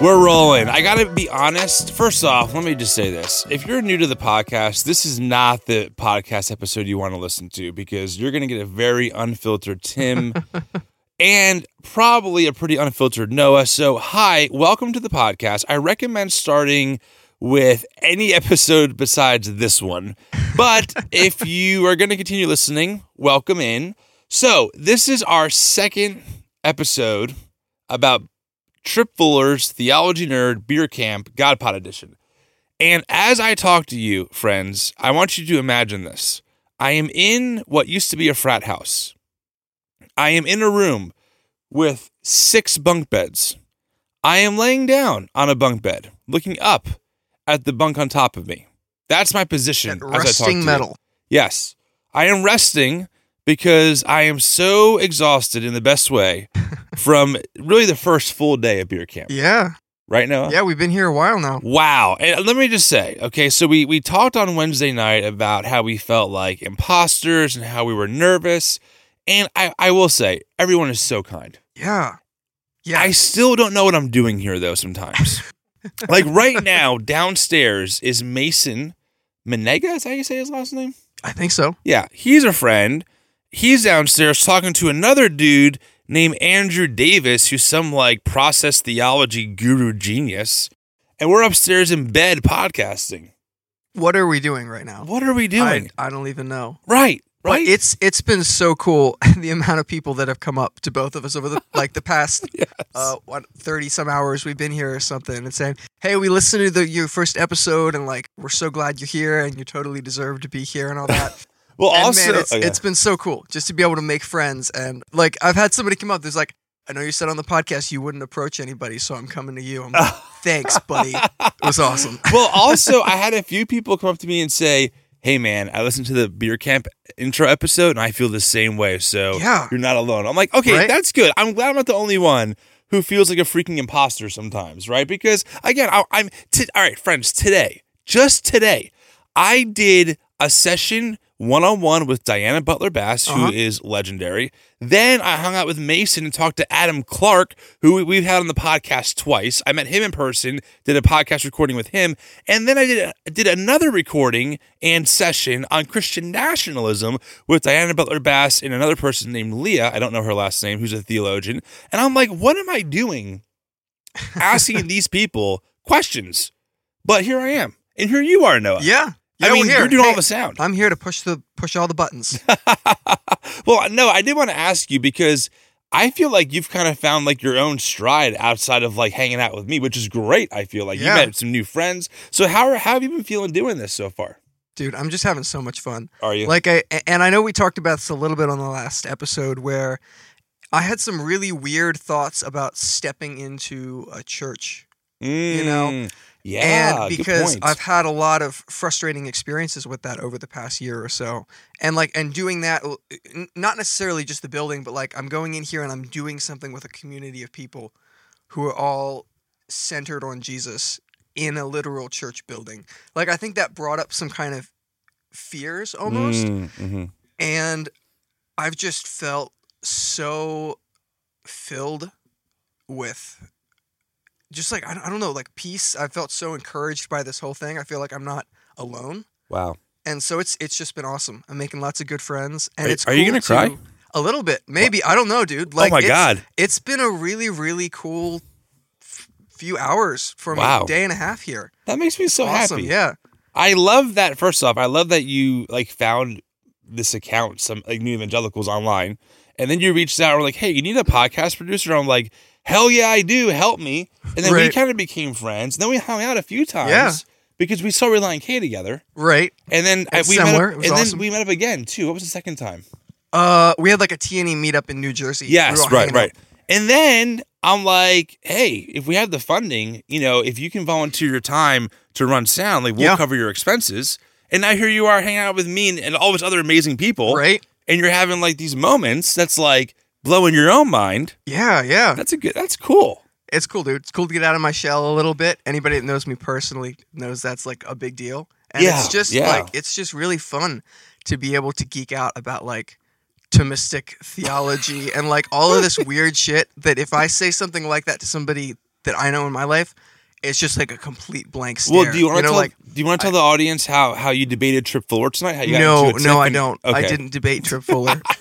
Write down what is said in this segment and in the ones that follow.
We're rolling. I got to be honest. First off, let me just say this. If you're new to the podcast, this is not the podcast episode you want to listen to because you're going to get a very unfiltered Tim and probably a pretty unfiltered Noah. So, hi, welcome to the podcast. I recommend starting with any episode besides this one. But if you are going to continue listening, welcome in. So, this is our second episode about Tripp Fuller's Theology Nerd Beer Camp God Pod Edition. And as I talk to you, friends, I want you to imagine this. I am in what used to be a frat house. I am in a room with six bunk beds. I am laying down on a bunk bed, looking up at the bunk on top of me. That's my position. That as I talk to rusting you. metal. Yes. I am resting because I am so exhausted in the best way from really the first full day of beer camp. Yeah. Right now? Yeah, we've been here a while now. Wow. And let me just say, okay, so we we talked on Wednesday night about how we felt like imposters and how we were nervous. And I, I will say, everyone is so kind. Yeah. Yeah. I still don't know what I'm doing here though sometimes. like right now, downstairs is Mason Mennenga. Is that how you say his last name? I think so. Yeah, he's a friend. He's downstairs talking to another dude named Andrew Davis, who's some like process theology guru genius. And we're upstairs in bed podcasting. What are we doing right now? What are we doing? I, I don't even know. right, But right. it's it's been so cool the amount of people that have come up to both of us over the like the past Yes. uh what 30 some hours we've been here or something and saying, "Hey, we listened to the your first episode and like we're so glad you're here and you totally deserve to be here and all that." well, and also, man, it's, oh, yeah. it's been so cool just to be able to make friends and like I've had somebody come up there's like I know you said on the podcast you wouldn't approach anybody, so I'm coming to you. I'm like, thanks, buddy. It was awesome. well, also, I had a few people come up to me and say, "Hey, man, I listened to the beer camp intro episode, and I feel the same way. So Yeah. you're not alone." I'm like, "Okay, Right? that's good. I'm glad I'm not the only one." Who feels like a freaking imposter sometimes, right? Because again, I, I'm t- all right, friends. Today, just today, I did a session one on one with Diana Butler Bass, who is Uh-huh. legendary. Then I hung out with Mason and talked to Adam Clark, who we- we've had on the podcast twice. I met him in person, did a podcast recording with him, and then I did did another recording and session on Christian nationalism with Diana Butler Bass and another person named Leah. I don't know her last name, who's a theologian. And I'm like, what am I doing? Asking these people questions. But here I am. And here you are, Noah. Yeah. Yeah, I mean, here. you're doing all the sound. I'm here to push the push all the buttons. well, no, I did want to ask you because I feel like you've kind of found like your own stride outside of like hanging out with me, which is great. I feel like Yeah. you met some new friends. So how are, how have you been feeling doing this so far? Dude, I'm just having so much fun. Are you? Like I and I know we talked about this a little bit on the last episode where I had some really weird thoughts about stepping into a church. you know, Mm, yeah, and because. I've had a lot of frustrating experiences with that over the past year or so. And like and doing that, not necessarily just the building, but like I'm going in here and I'm doing something with a community of people who are all centered on Jesus in a literal church building. Like I think that brought up some kind of fears almost Mm, mhm. and I've just felt so filled with just like I don't, I don't know like peace. I felt so encouraged by this whole thing. I feel like I'm not alone, Wow. and so it's it's just been awesome. I'm making lots of good friends, and Are- it's are you cool gonna cry? A little bit, maybe. I don't know, dude. Oh like, oh my it's- god. it's been a really really cool f- few hours from Wow. a day and a half here. That makes me so awesome, happy. yeah. I love that. First off, I love that you like found this account, some like new evangelicals online, and then you reached out and were like, "Hey, you need a podcast producer?" I'm like, "Hell yeah, I do. Help me!" And then we kind of became friends. And then we hung out a few times Yeah. because we saw Relient K together, Right. and then I, we met up, It was then awesome. we met up again too. What was the second time? Uh, we had like a TNE meetup in New Jersey. Yes, all right, right. And then I'm like, hey, if we have the funding, you know, if you can volunteer your time to run sound, like we'll Yeah. cover your expenses. And now here you are hanging out with me and, and all these other amazing people. Right. And you're having like these moments that's like blowing your own mind. Yeah, yeah. That's a good that's cool. It's cool, dude. It's cool to get out of my shell a little bit. Anybody that knows me personally knows that's like a big deal. And Yeah, it's just yeah. like it's just really fun to be able to geek out about like Thomistic theology and like all of this weird shit that if I say something like that to somebody that I know in my life, it's just like a complete blank stare. Well, do you want to know, tell? like do you want to tell the audience how how you debated Tripp Fuller tonight? How you no, no, I don't. I didn't debate Tripp Fuller.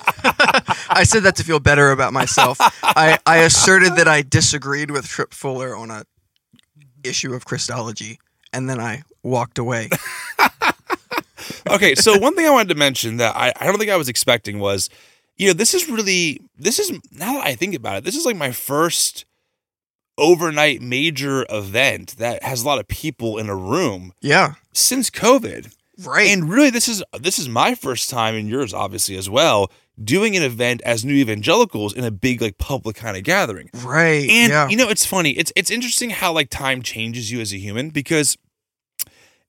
I said that to feel better about myself. I, I asserted that I disagreed with Tripp Fuller on a issue of Christology, and then I walked away. okay, so one thing I wanted to mention that I, I don't think I was expecting was, you know, this is really this is now that I think about it, this is like my first overnight major event that has a lot of people in a room Yeah, since COVID. right. And really this is this is my first time and yours obviously as well doing an event as new evangelicals in a big like public kind of gathering. right. And yeah. you know, it's funny. It's it's interesting how like time changes you as a human because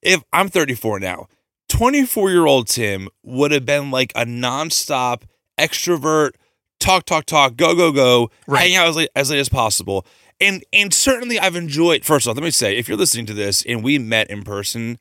if I'm 34 now, 24 year old Tim would have been like a nonstop extrovert, talk, talk, talk, go, go, go, Right. hang out as late, as late as possible. And and certainly I've enjoyed. First off, let me say, if you're listening to this and we met in person,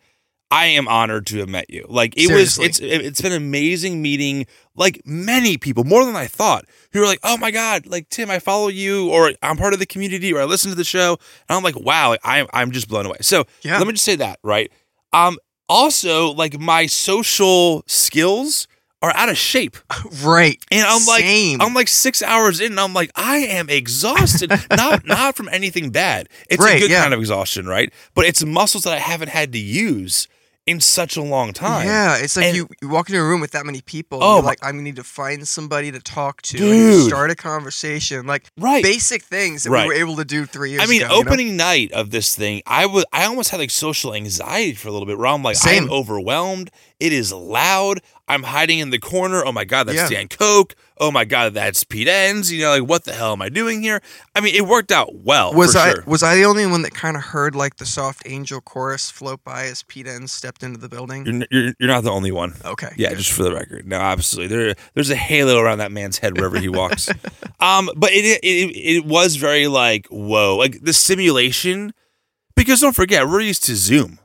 I am honored to have met you. Like it Seriously. was, it's it's been amazing meeting like many people, more than I thought, who were like, "Oh my god, like Tim, I follow you, or I'm part of the community, or I listen to the show," and I'm like, "Wow, like, I'm I'm just blown away." So Yeah. let me just say that, right? Um, also, like my social skills are out of shape. right. And I'm like, Same. I'm like six hours in, and I'm like, I am exhausted. not not from anything bad. It's a good yeah. kind of exhaustion, right? But it's muscles that I haven't had to use in such a long time. Yeah, it's like And- you, you walk into a room with that many people. Oh, you're like I'm gonna need to find somebody to talk to, and Dude. start a conversation, like Right. basic things that Right. we were able to do three years I mean, ago. you know? opening night of this thing, I was I almost had like social anxiety for a little bit where I'm like, Same. I'm overwhelmed. It is loud. I'm hiding in the corner. Oh my god, that's Yeah. Dan Koch. Oh my god, that's Pete Enns. You know, like what the hell am I doing here? I mean, it worked out well. Was for I sure. was I the only one that kind of heard like the soft angel chorus float by as Pete Enns stepped into the building? You're, you're, you're not the only one. Okay. Yeah, good. just for the record. No, absolutely. There, there's a halo around that man's head wherever he walks. um, but it, it it was very like whoa, like the simulation. Because don't forget, we're used to Zoom.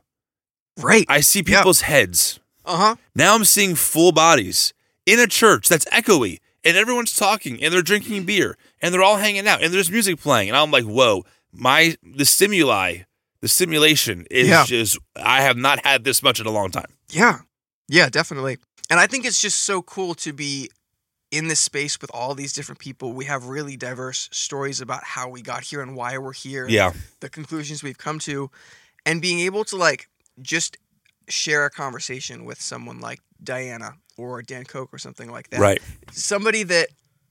right. I see people's heads. Uh huh. Now I'm seeing full bodies in a church that's echoey, and everyone's talking, and they're drinking beer, and they're all hanging out, and there's music playing, and I'm like, whoa, my the stimuli, the stimulation is Yeah. just. I have not had this much in a long time. Yeah. Yeah, definitely. And I think it's just so cool to be in this space with all these different people. We have really diverse stories about how we got here and why we're here. Yeah, the conclusions we've come to and being able to like just share a conversation with someone like Diana or Dan Koch or something like that. right. Somebody that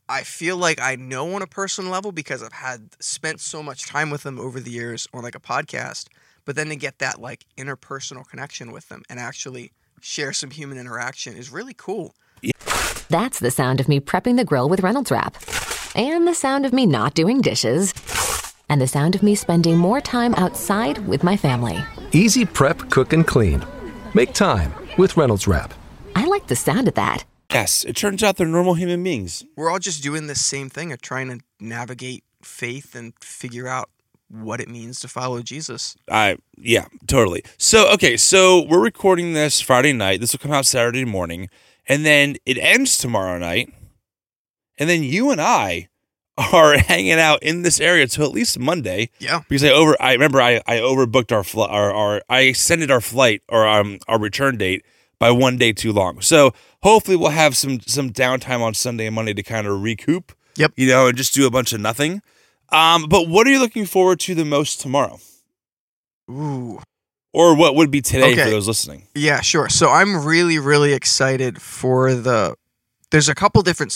I feel like I know on a personal level because I've had spent so much time with them over the years on like a podcast, but then to get that like interpersonal connection with them and actually share some human interaction is really cool. That's the sound of me prepping the grill with Reynolds Wrap. And the sound of me not doing dishes. And the sound of me spending more time outside with my family. Easy prep, cook, and clean. Make time with Reynolds Wrap. I like the sound of that. Yes, it turns out they're normal human beings. We're all just doing the same thing of trying to navigate faith and figure out what it means to follow Jesus. I yeah, totally. So okay, so we're recording this Friday night. This will come out Saturday morning, and then it ends tomorrow night. And then you and I are hanging out in this area till at least Monday Yeah. because I over I remember I I overbooked our flight our, our I extended our flight or um our return date by one day too long. So hopefully we'll have some some downtime on Sunday and Monday to kind of recoup. Yep. You know, and just do a bunch of nothing. Um, but what are you looking forward to the most tomorrow? Ooh. Or what would be today Okay. for those listening? Yeah, sure. So I'm really, really excited for the. There's a couple different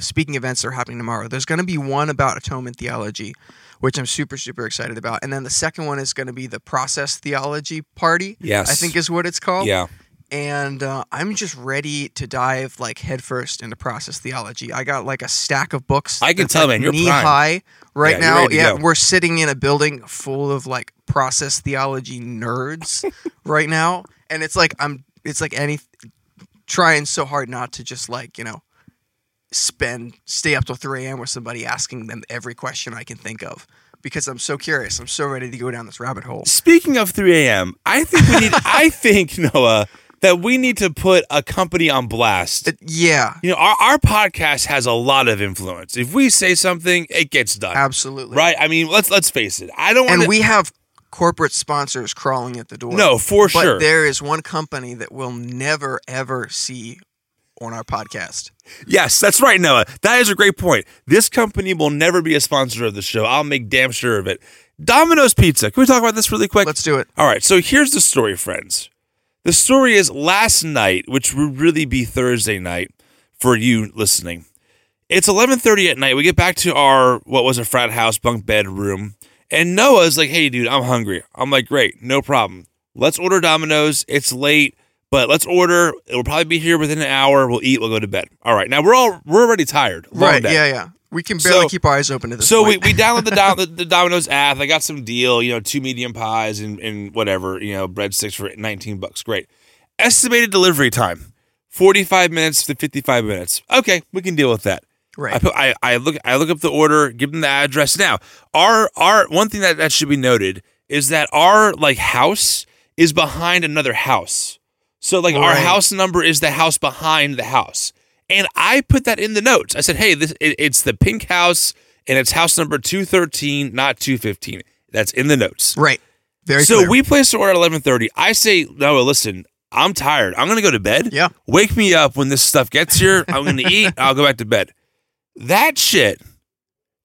speaking events that are happening tomorrow. There's going to be one about atonement theology, which I'm super, super excited about, and then the second one is going to be the process theology party. Yes. I think is what it's called. Yeah. and uh, I'm just ready to dive like headfirst into process theology. I got like a stack of books. I can tell, like, man, you're knee primed. high right Yeah, now. Yeah, go. we're sitting in a building full of like process theology nerds right now, and it's like I'm. It's like any trying so hard not to just like you know spend stay up till 3 a.m. with somebody asking them every question I can think of because I'm so curious. I'm so ready to go down this rabbit hole. Speaking of 3 a.m., I think we need. I think Noah that we need to put a company on blast. It- yeah, you know, our, our podcast has a lot of influence. If we say something, it gets done. absolutely. Right? I mean, let's let's face it. I don't want And we have corporate sponsors crawling at the door. No, for but sure. there is one company that we'll never ever see on our podcast. Yes, that's right, Noah. That is a great point. This company will never be a sponsor of the show. I'll make damn sure of it. Domino's Pizza. Can we talk about this really quick? Let's do it. All right, so here's the story, friends. The story is last night, which would really be Thursday night for you listening. It's 11:30 at night. We get back to our what was a frat house bunk bed room, and Noah's like, "Hey, dude, I'm hungry." I'm like, "Great, no problem. Let's order Domino's. It's late, but let's order. It'll probably be here within an hour. We'll eat. We'll go to bed. All right. Now we're all we're already tired. Long right? day. Yeah, yeah. We can barely So- keep our eyes open to this. So we, point. we download the, Dom- the, the Domino's app. I got some deal, you know, two medium pies and, and whatever, you know, breadsticks for 19 bucks. Great. Estimated delivery time 45 minutes to 55 minutes. Okay, we can deal with that. right. I put I, I look I look up the order, give them the address. Now, our our one thing that, that should be noted is that our like house is behind another house. So like our house number is the house behind the house. And I put that in the notes. I said, "Hey, this it, it's the pink house and it's house number 213, not 215." That's in the notes. right. Very so clear. we placed the order at 11:30. I say, "No, listen, I'm tired. I'm going to go to bed. Yeah. Wake me up when this stuff gets here. I'm going to eat. I'll go back to bed." That shit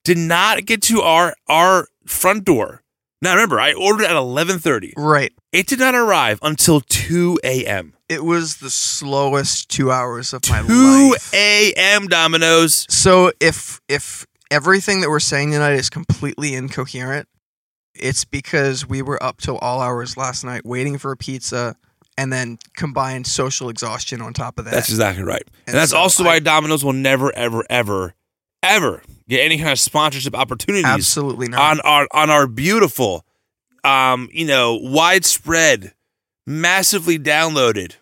did not get to our our front door. Now remember, I ordered at 11:30. right. It did not arrive until 2 a.m. It was the slowest two hours of my life. 2 life. a.m. Domino's. So if if everything that we're saying tonight is completely incoherent, it's because we were up till all hours last night waiting for a pizza and then combined social exhaustion on top of that. That's exactly right. And, And that's so also I- why Domino's will never, ever, ever, ever get any kind of sponsorship opportunities Absolutely not. on our on our beautiful, um, you know, widespread, massively downloaded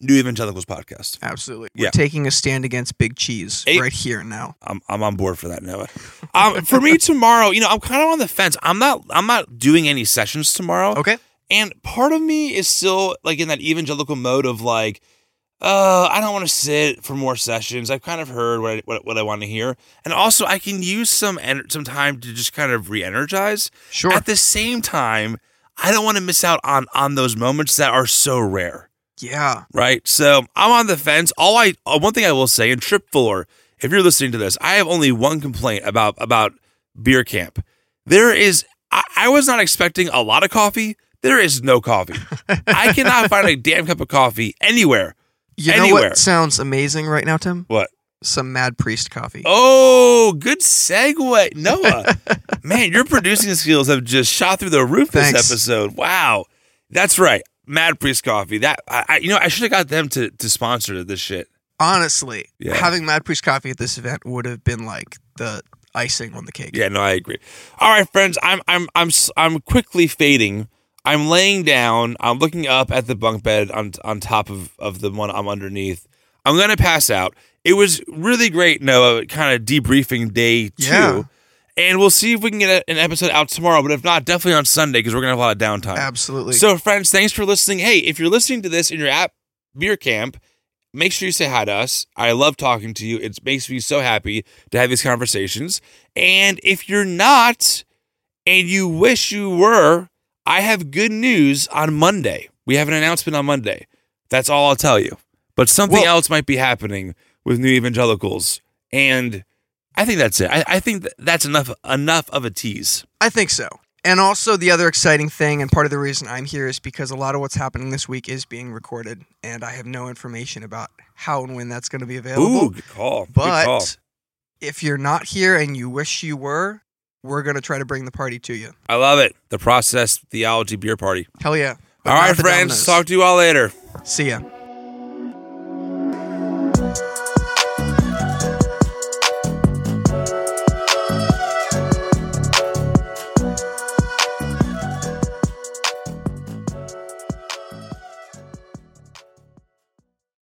New Evangelicals podcast. Absolutely. Yeah. We're taking a stand against big cheese Eight- right here and now. I'm I'm on board for that, Noah. Um, for me tomorrow, you know, I'm kind of on the fence. I'm not I'm not doing any sessions tomorrow. Okay. And part of me is still like in that evangelical mode of like, uh, I don't want to sit for more sessions. I've kind of heard what I, what, what I want to hear, and also I can use some en- some time to just kind of re-energize. Sure. At the same time, I don't want to miss out on on those moments that are so rare, yeah. right? So I'm on the fence. All I uh, one thing I will say, and Tripp Fuller, if you're listening to this, I have only one complaint about about beer camp. There is I, I was not expecting a lot of coffee. There is no coffee. I cannot find a damn cup of coffee anywhere. You know Anywhere. what sounds amazing right now, Tim? What? Some Mad Priest coffee. Oh, good segue, Noah. Man, your producing skills have just shot through the roof this episode. Wow, that's right. Mad Priest Coffee. That I, I you know I should have got them to to sponsor this shit. Honestly, Yeah. having Mad Priest coffee at this event would have been like the icing on the cake. Yeah, no, I agree. All right, friends, I'm I'm I'm s- I'm quickly fading. I'm laying down. I'm looking up at the bunk bed on on top of of the one I'm underneath. I'm gonna pass out. It was really great, Noah, kind of debriefing day two. Yeah. And we'll see if we can get a- an episode out tomorrow, but if not, definitely on Sunday because we're gonna have a lot of downtime. Absolutely. So, friends, thanks for listening. Hey, if you're listening to this in your app beer camp, make sure you say hi to us. I love talking to you. It makes me so happy to have these conversations. And if you're not, and you wish you were, I have good news on Monday. We have an announcement on Monday. That's all I'll tell you. But something Well- else might be happening with New Evangelicals, and I think that's it. I, I think that that's enough enough of a tease. I think so. And also, the other exciting thing, and part of the reason I'm here is because a lot of what's happening this week is being recorded, and I have no information about how and when that's going to be available. Ooh, good call. Good call. but if you're not here and you wish you were, we're going to try to bring the party to you. I love it. The process theology beer party. Hell yeah. But All right, friends. Talk to you all later. See ya.